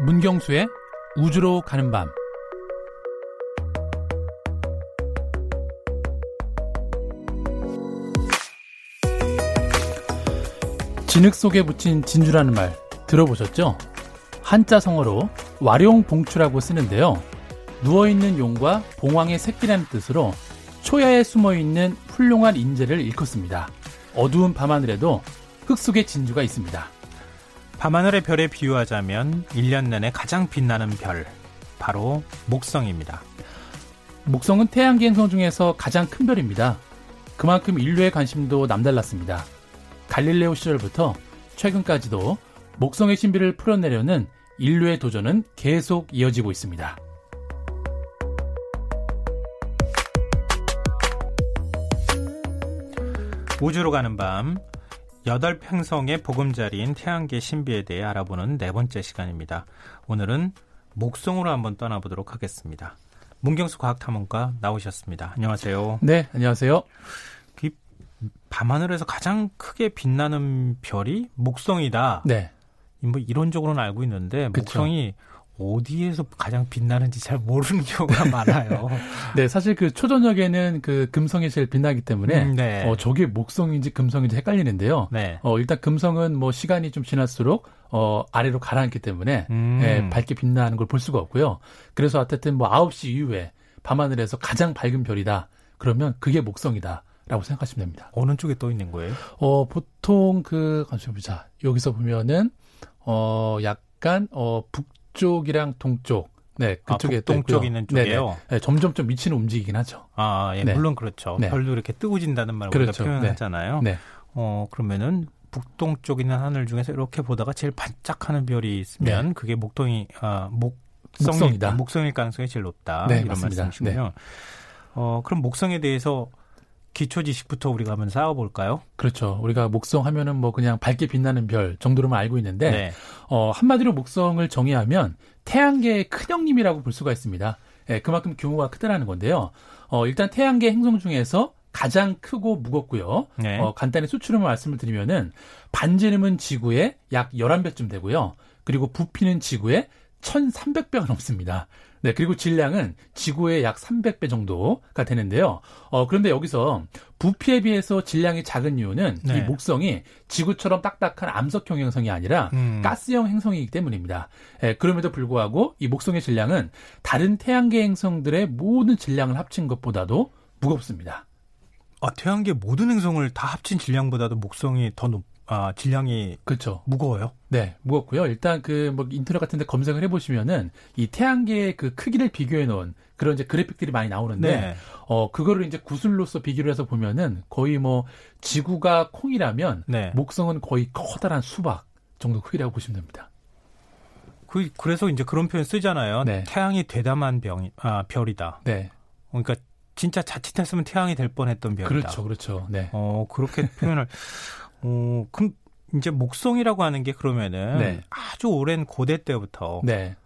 문경수의 우주로 가는 밤 진흙 속에 붙인 진주라는 말 들어보셨죠? 한자 성어로 와룡 봉추라고 쓰는데요. 누워있는 용과 봉황의 새끼라는 뜻으로 초야에 숨어있는 훌륭한 인재를 일컫습니다. 어두운 밤하늘에도 흙 속에 진주가 있습니다. 밤하늘의 별에 비유하자면 1년 내내 가장 빛나는 별, 바로 목성입니다. 목성은 태양계 행성 중에서 가장 큰 별입니다. 그만큼 인류의 관심도 남달랐습니다. 갈릴레오 시절부터 최근까지도 목성의 신비를 풀어내려는 인류의 도전은 계속 이어지고 있습니다. 우주로 가는 밤 여덟 행성의 보금자리인 태양계 신비에 대해 알아보는 네 번째 시간입니다. 오늘은 목성으로 한번 떠나보도록 하겠습니다. 문경수 과학탐험가 나오셨습니다. 안녕하세요. 네, 안녕하세요. 그 밤하늘에서 가장 크게 빛나는 별이 목성이다. 네. 뭐 이론적으로는 알고 있는데. 목성이 어디에서 가장 빛나는지 잘 모르는 경우가 많아요. 네, 사실 그 초저녁에는 그 금성이 제일 빛나기 때문에 음, 네. 어, 저게 목성인지 금성인지 헷갈리는데요. 네. 어, 일단 금성은 뭐 시간이 좀 지날수록 어, 아래로 가라앉기 때문에 음. 예, 밝게 빛나는 걸 볼 수가 없고요. 그래서 어쨌든 뭐 9시 이후에 밤하늘에서 가장 밝은 별이다. 그러면 그게 목성이다. 라고 생각하시면 됩니다. 어느 쪽에 떠 있는 거예요? 어, 보통 그, 잠시만 보자. 여기서 보면은, 어, 약간, 어, 북 쪽이랑 동쪽. 네, 그쪽에 아, 북동쪽 있는 쪽이에요? 네, 네. 점점 좀 위치는 움직이긴 하죠. 아, 예, 네. 물론 그렇죠. 네. 별도 이렇게 뜨고진다는 말을 그렇죠. 우리가 표현하잖아요. 네. 어, 그러면은 북동쪽 있는 하늘 중에서 이렇게 보다가 제일 반짝하는 별이 있으면 그게 목동이 아, 목성이, 네. 목성이다. 목성일 가능성이 제일 높다. 네, 이런 맞습니다. 말씀이시군요. 어, 그럼 목성에 대해서 기초 지식부터 우리가 한번 쌓아볼까요? 그렇죠. 우리가 목성 하면은 뭐 그냥 밝게 빛나는 별 정도로만 알고 있는데, 네. 어, 한마디로 목성을 정의하면 태양계의 큰 형님이라고 볼 수가 있습니다. 예, 그만큼 규모가 크다라는 건데요. 어, 일단 태양계 행성 중에서 가장 크고 무겁고요. 네. 어, 간단히 수출을 말씀을 드리면은 반지름은 지구의 약 11배쯤 되고요. 그리고 부피는 지구의 1,300배가 넘습니다. 네, 그리고 질량은 지구의 약 300배 정도가 되는데요. 어, 그런데 여기서 부피에 비해서 질량이 작은 이유는 네. 이 목성이 지구처럼 딱딱한 암석형 행성이 아니라 음. 가스형 행성이기 때문입니다. 예, 그럼에도 불구하고 이 목성의 질량은 다른 태양계 행성들의 모든 질량을 합친 것보다도 무겁습니다. 아, 태양계 모든 행성을 다 합친 질량보다도 목성이 더 높, 아, 질량이 그렇죠. 무거워요? 네, 무겁고요. 일단 그 뭐 인터넷 같은 데 검색을 해 보시면은 이 태양계의 그 크기를 비교해 놓은 그런 이제 그래픽들이 많이 나오는데 네. 어 그거를 이제 구슬로서 비교를 해서 보면은 거의 뭐 지구가 콩이라면 네. 목성은 거의 커다란 수박 정도 크기라고 보시면 됩니다. 그, 그래서 이제 그런 표현 쓰잖아요. 네. 태양이 되담한 병이, 아, 별이다. 네, 그러니까 진짜 자칫했으면 태양이 될 뻔했던 별이다. 그렇죠, 그렇죠. 네, 어, 그렇게 표현을, 어, 그럼 이제 목성이라고 하는 게 그러면은 네. 아주 오랜 고대 때부터 네,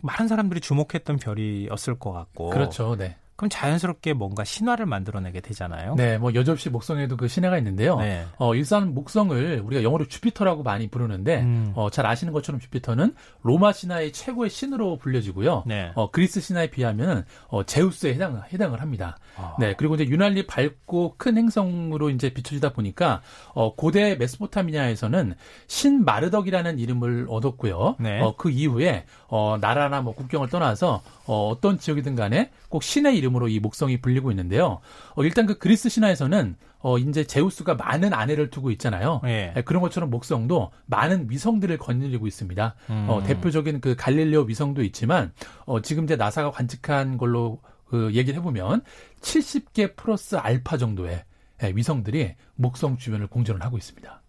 많은 사람들이 주목했던 별이었을 것 같고. 그렇죠, 네. 그럼 자연스럽게 뭔가 신화를 만들어내게 되잖아요. 네, 뭐 여접시 목성에도 그 신화가 있는데요. 네. 어, 일단 목성을 우리가 영어로 주피터라고 많이 부르는데, 음. 어, 잘 아시는 것처럼 주피터는 로마 신화의 최고의 신으로 불려지고요. 네. 어, 그리스 신화에 비하면 어, 제우스에 해당, 해당을 합니다. 아. 네, 그리고 이제 유난히 밝고 큰 행성으로 이제 비춰지다 보니까 어, 고대 메소포타미아에서는 신 마르덕이라는 이름을 얻었고요. 네. 어, 그 이후에 어, 나라나 뭐 국경을 떠나서 어, 어떤 지역이든 간에 꼭 신의 이름 으로 이 목성이 불리고 있는데요. 어, 일단 그 그리스 신화에서는 어, 이제 제우스가 많은 아내를 두고 있잖아요. 예. 네, 그런 것처럼 목성도 많은 위성들을 거느리고 있습니다. 음. 어, 대표적인 그 갈릴레오 위성도 있지만 어, 지금 이제 나사가 관측한 걸로 그 얘기를 해보면 70개 플러스 알파 정도의 예, 위성들이 목성 주변을 공전을 하고 있습니다.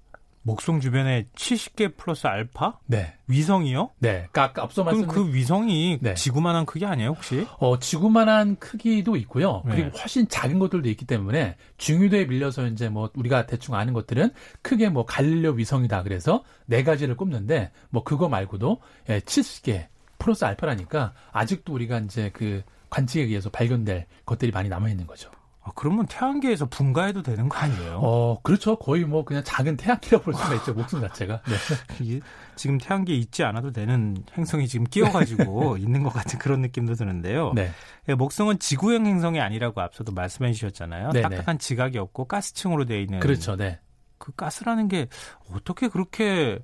목성 주변에 70개 플러스 알파? 네, 위성이요? 네. 그러니까 앞서 그럼 말씀 그 위성이 네. 지구만한 크기 아니에요, 혹시? 어, 지구만한 크기도 있고요. 그리고 네. 훨씬 작은 것들도 있기 때문에 중위도에 밀려서 이제 뭐 우리가 대충 아는 것들은 크게 뭐 갈릴레오 위성이다. 그래서 네 가지를 꼽는데 뭐 그거 말고도 예, 70개 플러스 알파라니까 아직도 우리가 이제 그 관측에 의해서 발견될 것들이 많이 남아 있는 거죠. 아, 그러면 태양계에서 분가해도 되는 거 아니에요? 어, 그렇죠. 거의 뭐 그냥 작은 태양계라고 볼 수가 있죠. 목성 자체가. 네. 지금 태양계에 있지 않아도 되는 행성이 지금 끼어가지고 있는 것 같은 그런 느낌도 드는데요. 네. 예, 목성은 지구형 행성이 아니라고 앞서도 말씀해 주셨잖아요. 네, 네. 딱딱한 지각이 없고 가스층으로 되어 있는. 그렇죠. 네. 그 가스라는 게 어떻게 그렇게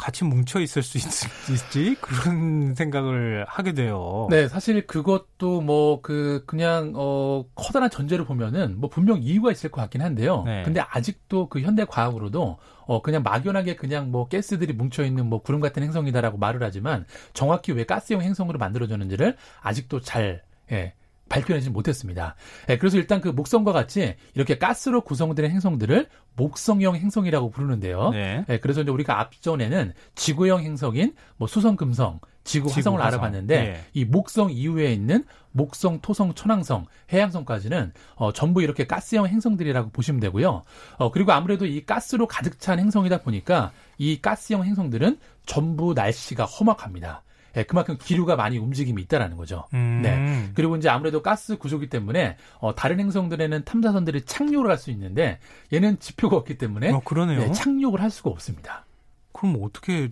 같이 뭉쳐 있을 수 있을지 그런 생각을 하게 돼요. 네, 사실 그것도 뭐 그 그냥 어 커다란 전제를 보면은 뭐 분명 이유가 있을 것 같긴 한데요. 네. 근데 아직도 그 현대 과학으로도 어 그냥 막연하게 그냥 뭐 가스들이 뭉쳐 있는 뭐 구름 같은 행성이다라고 말을 하지만 정확히 왜 가스형 행성으로 만들어졌는지를 아직도 잘 예, 발표하지 못했습니다. 예, 그래서 일단 그 목성과 같이 이렇게 가스로 구성된 행성들을 목성형 행성이라고 부르는데요. 네. 예, 그래서 이제 우리가 앞전에는 지구형 행성인 뭐 수성, 금성, 지구, 지구 화성을 화성. 알아봤는데 네. 이 목성 이후에 있는 목성, 토성, 천왕성, 해양성까지는 어, 전부 이렇게 가스형 행성들이라고 보시면 되고요. 어, 그리고 아무래도 이 가스로 가득 찬 행성이다 보니까 이 가스형 행성들은 전부 날씨가 험악합니다. 예, 그만큼 기류가 많이 움직임이 있다라는 거죠. 음. 네. 그리고 이제 아무래도 가스 구조기 때문에 어, 다른 행성들에는 탐사선들이 착륙을 할 수 있는데 얘는 지표가 없기 때문에 어, 네, 착륙을 할 수가 없습니다. 그럼 어떻게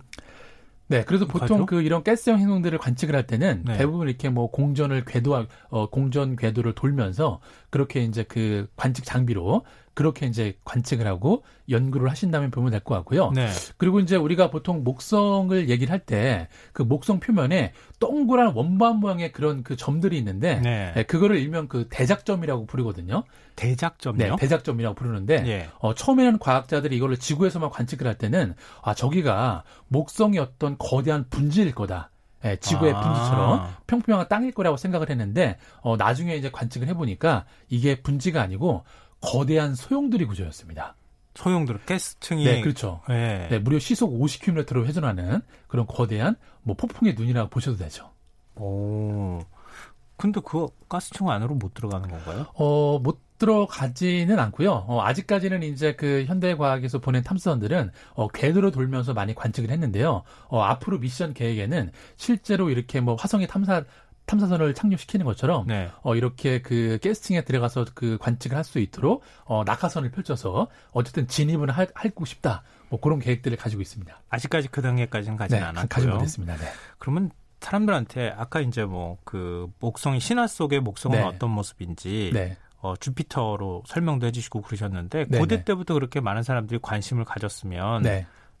네, 그래서 보통 그 이런 가스형 행성들을 관측을 할 때는 네. 대부분 이렇게 뭐 공전을 궤도 어 공전 궤도를 돌면서 그렇게 이제 그 관측 장비로 그렇게 이제 관측을 하고 연구를 하신다면 보면 될 것 같고요. 네. 그리고 이제 우리가 보통 목성을 얘기를 할 때 그 목성 표면에 동그란 원반 모양의 그런 그 점들이 있는데 네. 네, 그거를 일명 그 대작점이라고 부르거든요. 대작점이요? 네, 대작점이라고 부르는데 네. 어, 처음에는 과학자들이 이거를 지구에서만 관측을 할 때는 아 저기가 목성의 어떤 거대한 분지일 거다. 예, 지구의 아. 분지처럼 평평한 땅일 거라고 생각을 했는데 어, 나중에 이제 관측을 해보니까 이게 분지가 아니고 거대한 소용돌이 구조였습니다. 소용돌이 가스층이 네, 그렇죠. 네. 네, 무려 시속 50km로 회전하는 그런 거대한 뭐 폭풍의 눈이라고 보셔도 되죠. 오. 근데 그 가스층 안으로 못 들어가는 건가요? 어, 못 들어가지는 않고요. 어, 아직까지는 이제 그 현대 과학에서 보낸 탐사선들은 어, 궤도로 돌면서 많이 관측을 했는데요. 어, 앞으로 미션 계획에는 실제로 이렇게 뭐 화성에 탐사 탐사선을 착륙시키는 것처럼 네. 어, 이렇게 그 게스팅에 들어가서 그 관측을 할 수 있도록 어, 낙하선을 펼쳐서 어쨌든 진입을 할, 하고 싶다. 뭐 그런 계획들을 가지고 있습니다. 아직까지 그 단계까지는 가지는 네, 않았고요. 가지 못했습니다. 네. 그러면 사람들한테 아까 이제 뭐 그 목성이 신화 속의 목성은 네. 어떤 모습인지 네. 어, 주피터로 설명도 해주시고 그러셨는데 네, 고대 네. 때부터 그렇게 많은 사람들이 관심을 가졌으면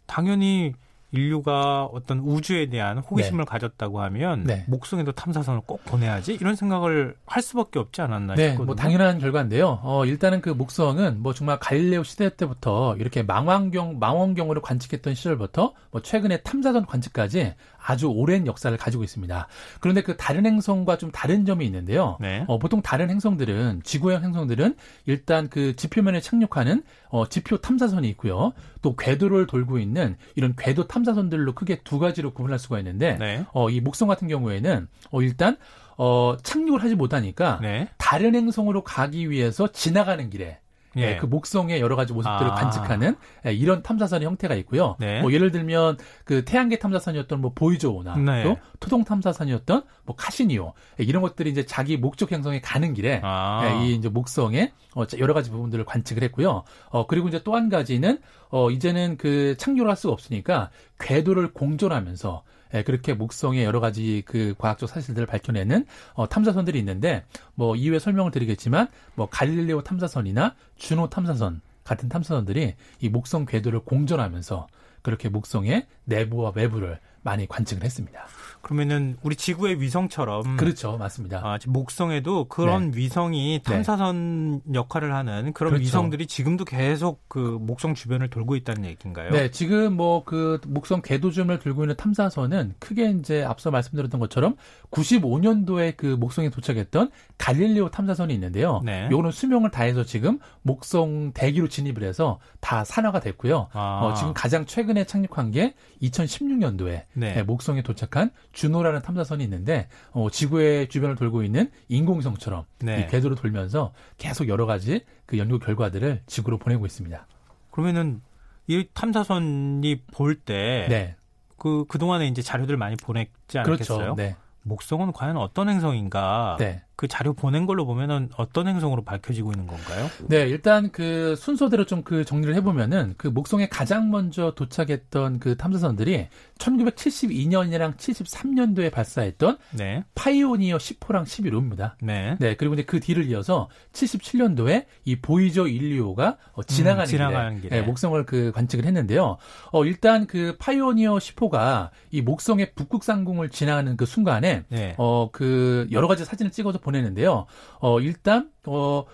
당연히 인류가 어떤 우주에 대한 호기심을 네. 가졌다고 하면 네. 목성에도 탐사선을 꼭 보내야지 이런 생각을 할 수밖에 없지 않았나 네, 싶거든요. 뭐 당연한 결과인데요. 어, 일단은 그 목성은 뭐 정말 갈릴레오 시대 때부터 이렇게 망원경 망원경으로 관측했던 시절부터 뭐 최근에 탐사선 관측까지 아주 오랜 역사를 가지고 있습니다. 그런데 그 다른 행성과 좀 다른 점이 있는데요. 네. 어, 보통 다른 행성들은 지구형 행성들은 일단 그 지표면에 착륙하는 어, 지표 탐사선이 있고요. 또 궤도를 돌고 있는 이런 궤도 탐사선들로 크게 두 가지로 구분할 수가 있는데 네. 어, 이 목성 같은 경우에는 어, 일단 어, 착륙을 하지 못하니까 네. 다른 행성으로 가기 위해서 지나가는 길에 예. 그 목성의 여러 가지 모습들을 아. 관측하는 예, 이런 탐사선의 형태가 있고요. 네. 뭐 예를 들면 그 태양계 탐사선이었던 뭐 보이저오나 네. 또 토동 탐사선이었던 뭐 카시니오 예, 이런 것들이 이제 자기 목적 행성에 가는 길에 아. 예, 이 이제 목성의 어, 여러 가지 부분들을 관측을 했고요. 어 그리고 이제 또 한 가지는 어 이제는 그 착륙을 할 수가 없으니까 궤도를 공존하면서 예, 그렇게 목성의 여러 가지 그 과학적 사실들을 밝혀내는 어, 탐사선들이 있는데 뭐 이후에 설명을 드리겠지만 뭐 갈릴레오 탐사선이나 주노 탐사선 같은 탐사선들이 이 목성 궤도를 공전하면서 그렇게 목성의 내부와 외부를 많이 관측을 했습니다. 그러면은 우리 지구의 위성처럼 그렇죠, 맞습니다. 아, 목성에도 그런 네. 위성이 네. 탐사선 네. 역할을 하는 그런 그렇죠. 위성들이 지금도 계속 그 목성 주변을 돌고 있다는 얘기인가요? 네, 지금 뭐 그 목성 궤도 주변을 돌고 있는 탐사선은 크게 이제 앞서 말씀드렸던 것처럼 95년도에 그 목성에 도착했던 갈릴레오 탐사선이 있는데요. 네. 요거는 수명을 다해서 지금 목성 대기로 진입을 해서 다 산화가 됐고요. 아. 어, 지금 가장 최근에 착륙한 게 2016년도에 네. 목성에 도착한 주노라는 탐사선이 있는데 어, 지구의 주변을 돌고 있는 인공위성처럼 네. 이 궤도로 돌면서 계속 여러 가지 그 연구 결과들을 지구로 보내고 있습니다. 그러면은 이 탐사선이 볼때 네. 그 그동안에 이제 자료들 많이 보냈지 않겠어요? 그렇죠. 네. 목성은 과연 어떤 행성인가? 네. 그 자료 보낸 걸로 보면은 어떤 행성으로 밝혀지고 있는 건가요? 네, 일단 그 순서대로 좀 그 정리를 해보면은 그 목성에 가장 먼저 도착했던 그 탐사선들이 1972년이랑 73년도에 발사했던 네. 파이오니어 10호랑 11호입니다. 네. 네, 그리고 이제 그 뒤를 이어서 77년도에 이 보이저 1, 2호가 어, 지나가는, 음, 지나가는 길에, 길에. 네, 목성을 그 관측을 했는데요. 어, 일단 그 파이오니어 10호가 이 목성의 북극 상공을 지나가는 그 순간에 네. 어, 그 여러 가지 사진을 찍어서 보내는데요. 어, 일단 어,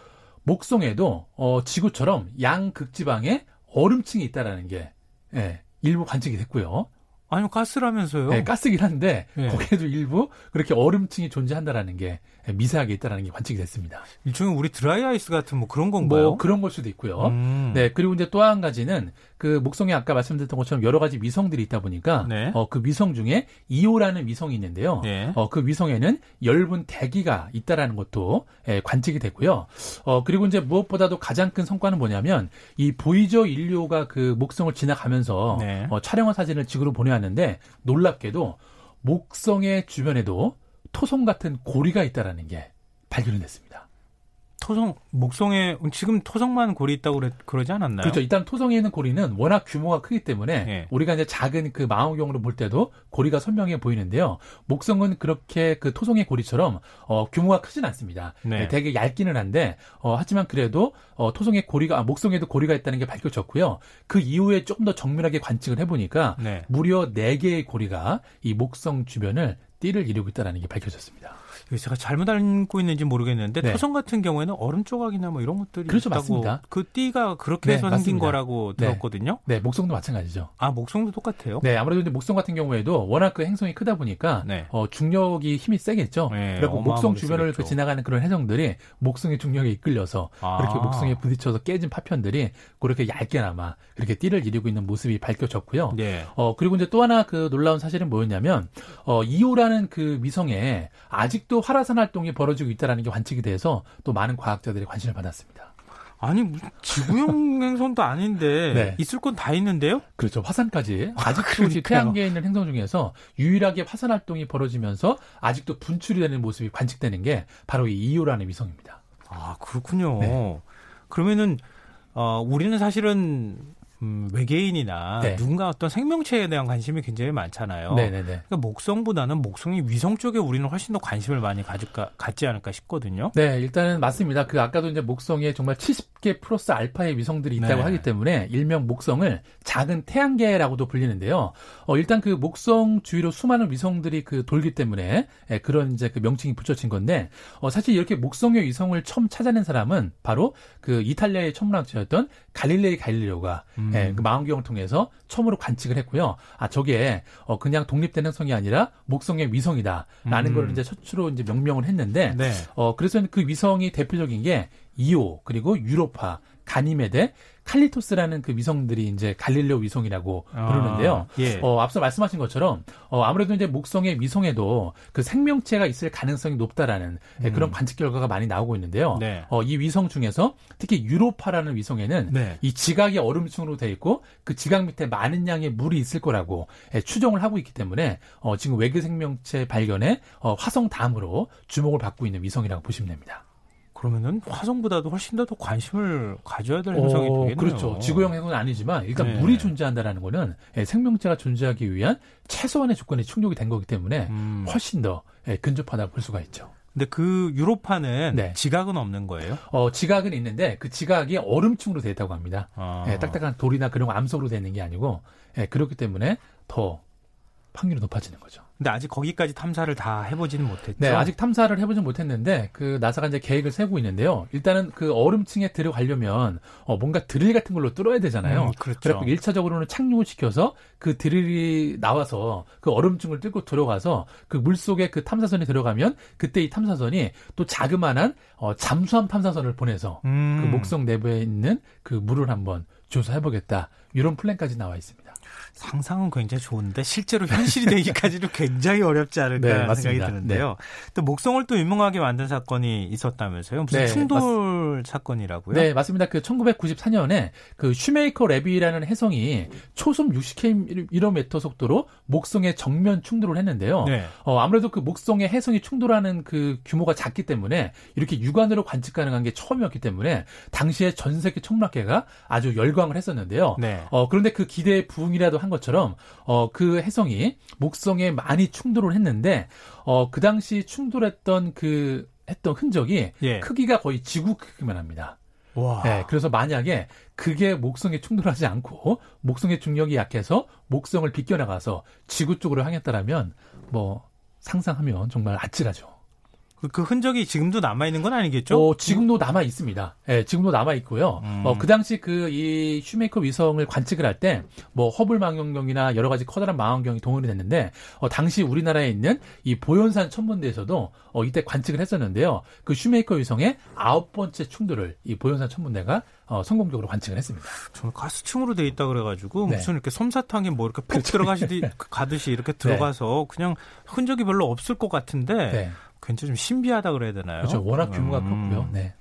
목성에도 어, 지구처럼 양극지방에 얼음층이 있다라는 게 예, 일부 관측이 됐고요. 아니요, 가스라면서요? 네, 가스긴 한데, 네. 거기에도 일부 그렇게 얼음층이 존재한다라는 게 미세하게 있다라는 게 관측이 됐습니다. 일종의 우리 드라이 아이스 같은 뭐 그런 건가요? 뭐 그런 걸 수도 있고요. 음. 네, 그리고 이제 또 한 가지는 그 목성에 아까 말씀드렸던 것처럼 여러 가지 위성들이 있다 보니까 네. 어, 그 위성 중에 2호라는 위성이 있는데요. 네. 어, 그 위성에는 열분 대기가 있다라는 것도 예, 관측이 됐고요. 어, 그리고 이제 무엇보다도 가장 큰 성과는 뭐냐면 이 보이저 인류가 그 목성을 지나가면서 네. 어, 촬영한 사진을 지구로 보내왔는데 놀랍게도 목성의 주변에도 토성 같은 고리가 있다라는 게 발견이 됐습니다. 토성 목성에 지금 토성만 고리 있다고 그래, 그러지 않았나요? 그렇죠. 일단 토성에 있는 고리는 워낙 규모가 크기 때문에 네. 우리가 이제 작은 그 망원경으로 볼 때도 고리가 선명해 보이는데요. 목성은 그렇게 그 토성의 고리처럼 어, 규모가 크진 않습니다. 네. 네, 되게 얇기는 한데 어, 하지만 그래도 어, 토성의 고리가 아, 목성에도 고리가 있다는 게 밝혀졌고요. 그 이후에 조금 더 정밀하게 관측을 해보니까 네. 무려 4 개의 고리가 이 목성 주변을 띠를 이루고 있다는 게 밝혀졌습니다. 제가 잘못 알고 있는지 모르겠는데 네. 토성 같은 경우에는 얼음 조각이나 뭐 이런 것들이 그렇죠, 있다고 맞습니다. 그 띠가 그렇게 네, 해서 네, 생긴 거라고 네. 들었거든요. 네, 목성도 마찬가지죠. 아, 목성도 똑같아요? 네, 아무래도 이제 목성 같은 경우에도 워낙 그 행성이 크다 보니까 네. 어, 중력이 힘이 세겠죠. 네, 그리고 목성 주변을 그 지나가는 그런 해성들이 목성의 중력에 이끌려서 아. 그렇게 목성에 부딪혀서 깨진 파편들이 그렇게 얇게나마 그렇게 띠를 이루고 있는 모습이 밝혀졌고요. 네. 어, 그리고 이제 또 하나 그 놀라운 사실은 뭐였냐면 어, 2호라는 그 위성에 아직 도 활화산 활동이 벌어지고 있다는 게 관측이 돼서 또 많은 과학자들이 관심을 받았습니다. 아니 지구형 행성도 아닌데 네. 있을 건 다 있는데요? 그렇죠. 화산까지 아직도 아, 태양계에 있는 행성 중에서 유일하게 화산 활동이 벌어지면서 아직도 분출이 되는 모습이 관측되는 게 바로 이 이오라는 위성입니다. 아 그렇군요. 네. 그러면은 어, 우리는 사실은 음, 외계인이나 네. 누군가 어떤 생명체에 대한 관심이 굉장히 많잖아요. 네네네. 그러니까 목성보다는 목성이 위성 쪽에 우리는 훨씬 더 관심을 많이 가질까, 갖지 않을까 싶거든요. 네, 일단은 맞습니다. 그 아까도 이제 목성에 정말 70개 플러스 알파의 위성들이 있다고 네. 하기 때문에 일명 목성을 작은 태양계라고도 불리는데요. 어, 일단 그 목성 주위로 수많은 위성들이 그 돌기 때문에 예, 그런 이제 그 명칭이 붙여진 건데 어, 사실 이렇게 목성의 위성을 처음 찾아낸 사람은 바로 그 이탈리아의 천문학자였던 갈릴레이 갈릴레오가 음. 예, 그 망원경을 통해서 처음으로 관측을 했고요. 아 저게 어, 그냥 독립된 행성이 아니라 목성의 위성이다라는 음. 걸 이제 첫으로 이제 명명을 했는데 네. 어 그래서 그 위성이 대표적인 게 이오 그리고 유로파 가니메데 칼리토스라는 그 위성들이 이제 갈릴레오 위성이라고 아, 부르는데요. 예. 어, 앞서 말씀하신 것처럼 어, 아무래도 이제 목성의 위성에도 그 생명체가 있을 가능성이 높다라는 예, 음. 그런 관측 결과가 많이 나오고 있는데요. 네. 어, 이 위성 중에서 특히 유로파라는 위성에는 네. 이 지각이 얼음층으로 되어 있고 그 지각 밑에 많은 양의 물이 있을 거라고 예, 추정을 하고 있기 때문에 어, 지금 외계 생명체 발견에 어, 화성 다음으로 주목을 받고 있는 위성이라고 보시면 됩니다. 그러면은 화성보다도 훨씬 더, 더 관심을 가져야 될 행성이 어, 되겠네요. 그렇죠. 지구형 행성은 아니지만 일단 네. 물이 존재한다라는 거는 예, 생명체가 존재하기 위한 최소한의 조건이 충족이 된 거기 때문에 음. 훨씬 더 예, 근접하다고 볼 수가 있죠. 근데 그 유로파는 네. 지각은 없는 거예요? 어, 지각은 있는데 그 지각이 얼음층으로 되어 있다고 합니다. 아. 예, 딱딱한 돌이나 그런 암석으로 되는 게 아니고 예, 그렇기 때문에 더 확률이 높아지는 거죠. 근데 아직 거기까지 탐사를 다 해보지는 못했죠. 네, 아직 탐사를 해보진 못했는데 그 나사가 이제 계획을 세고 있는데요. 일단은 그 얼음층에 들어가려면 어, 뭔가 드릴 같은 걸로 뚫어야 되잖아요. 음, 그렇죠. 그래서 1차적으로는 착륙을 시켜서 그 드릴이 나와서 그 얼음층을 뚫고 들어가서 그 물 속에 그 탐사선이 들어가면 그때 이 탐사선이 또 자그마한 어, 잠수함 탐사선을 보내서 음. 그 목성 내부에 있는 그 물을 한번 조사해보겠다. 이런 플랜까지 나와 있습니다. 상상은 굉장히 좋은데 실제로 현실이 되기까지는 굉장히 어렵지 않을까 네, 생각이 드는데요. 네. 또 목성을 또 유명하게 만든 사건이 있었다면서요? 무슨 네, 충돌 맞... 사건이라고요? 네, 맞습니다. 그 1994년에 그 슈메이커 레비라는 혜성이 초속 60km 속도로 목성에 정면 충돌을 했는데요. 네. 어, 아무래도 그 목성의 혜성이 충돌하는 그 규모가 작기 때문에 이렇게 육안으로 관측 가능한 게 처음이었기 때문에 당시에 전 세계 천문학계가 아주 열광을 했었는데요. 네. 어, 그런데 그 기대에 부응이라 도 한 것처럼 어, 그 해성이 목성에 많이 충돌을 했는데 어, 그 당시 충돌했던 그 했던 흔적이 예. 크기가 거의 지구 크기만 합니다. 와. 네, 그래서 만약에 그게 목성에 충돌하지 않고 목성의 중력이 약해서 목성을 비껴나가서 지구 쪽으로 향했다라면 뭐 상상하면 정말 아찔하죠. 그, 그 흔적이 지금도 남아 있는 건 아니겠죠? 어, 지금도 남아 있습니다. 예, 네, 지금도 남아 있고요. 음. 어, 그 당시 그 이 슈메이커 위성을 관측을 할 때 뭐 허블 망원경이나 여러 가지 커다란 망원경이 동원이 됐는데 어, 당시 우리나라에 있는 이 보현산 천문대에서도 어, 이때 관측을 했었는데요. 그 슈메이커 위성의 아홉 번째 충돌을 이 보현산 천문대가 어, 성공적으로 관측을 했습니다. 저는 가스층으로 돼 있다 그래가지고 네. 무슨 이렇게 솜사탕에 뭐 이렇게 푹. 들어가시듯이 가듯이 이렇게 네. 들어가서 네. 그냥 흔적이 별로 없을 것 같은데 네. 굉장히 좀 신비하다 그래야 되나요? 그렇죠. 워낙 규모가 음. 컸고요. 네.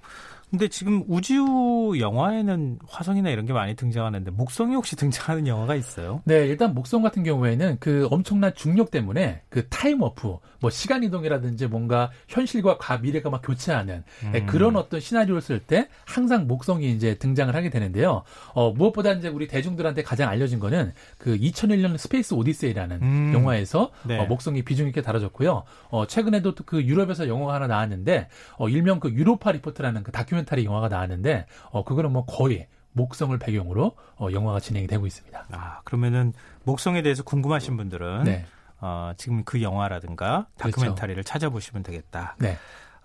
근데 지금 우주 영화에는 화성이나 이런 게 많이 등장하는데 목성이 혹시 등장하는 영화가 있어요? 네, 일단 목성 같은 경우에는 그 엄청난 중력 때문에 그 time warp, 뭐 시간 이동이라든지 뭔가 현실과 과 미래가 막 교차하는 네, 음. 그런 어떤 시나리오를 쓸 때 항상 목성이 이제 등장을 하게 되는데요. 어, 무엇보다 이제 우리 대중들한테 가장 알려진 거는 그 2001년 스페이스 오디세이라는 음. 영화에서 네. 어, 목성이 비중 있게 다뤄졌고요. 어, 최근에도 그 유럽에서 영화가 하나 나왔는데 어, 일명 그 유로파 리포트라는 그 다큐멘터리 다큐멘터리 영화가 나왔는데 어 그거는 뭐 거의 목성을 배경으로 어, 영화가 진행이 되고 있습니다. 아 그러면은 목성에 대해서 궁금하신 분들은 네. 어, 지금 그 영화라든가 그렇죠. 다큐멘터리를 그렇죠. 찾아보시면 되겠다. 네.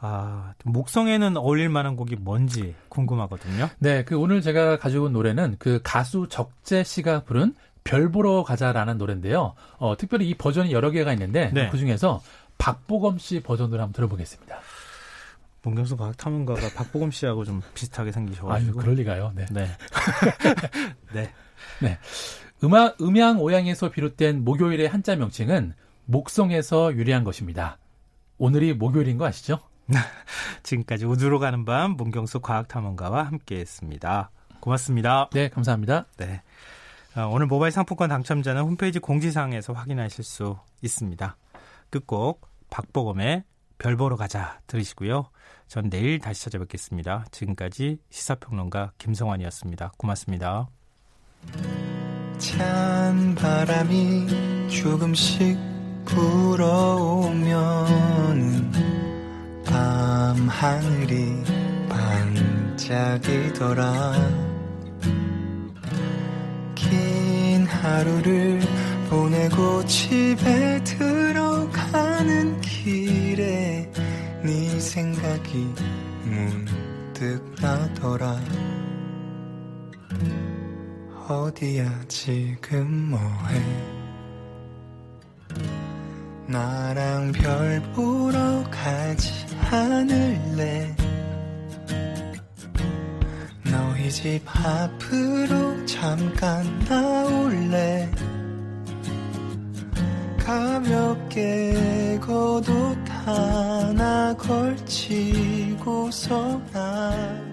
아, 목성에는 어울릴 만한 곡이 뭔지 궁금하거든요. 네, 그 오늘 제가 가지고 온 노래는 그 가수 적재 씨가 부른 별 보러 가자라는 노래인데요. 어, 특별히 이 버전이 여러 개가 있는데 네. 그 중에서 박보검 씨 버전으로 한번 들어보겠습니다. 문경수 과학 탐험가가 박보검 씨하고 좀 비슷하게 생기셔가지고. 아유, 그럴 리가요. 네. 네. 네. 네. 음악, 음양 오양에서 비롯된 목요일의 한자 명칭은 목성에서 유래한 것입니다. 오늘이 목요일인 거 아시죠? 지금까지 우주로 가는 밤 문경수 과학탐험가와 함께했습니다. 고맙습니다. 네, 감사합니다. 네. 어, 오늘 모바일 상품권 당첨자는 홈페이지 공지사항에서 확인하실 수 있습니다. 끝곡 박보검의 별 보러 가자 들으시고요. 전 내일 다시 찾아뵙겠습니다. 지금까지 시사평론가 김성환이었습니다. 고맙습니다. 찬 바람이 조금씩 불어오면 밤 하늘이 반짝이더라 긴 하루를 보내고 집에 들어가는 네 생각이 문득 나더라. 어디야 지금 뭐해? 나랑 별 보러 가지 않을래? 너희 집 앞으로 잠깐 나올래 가볍게 걷옷 하나 걸치고서 나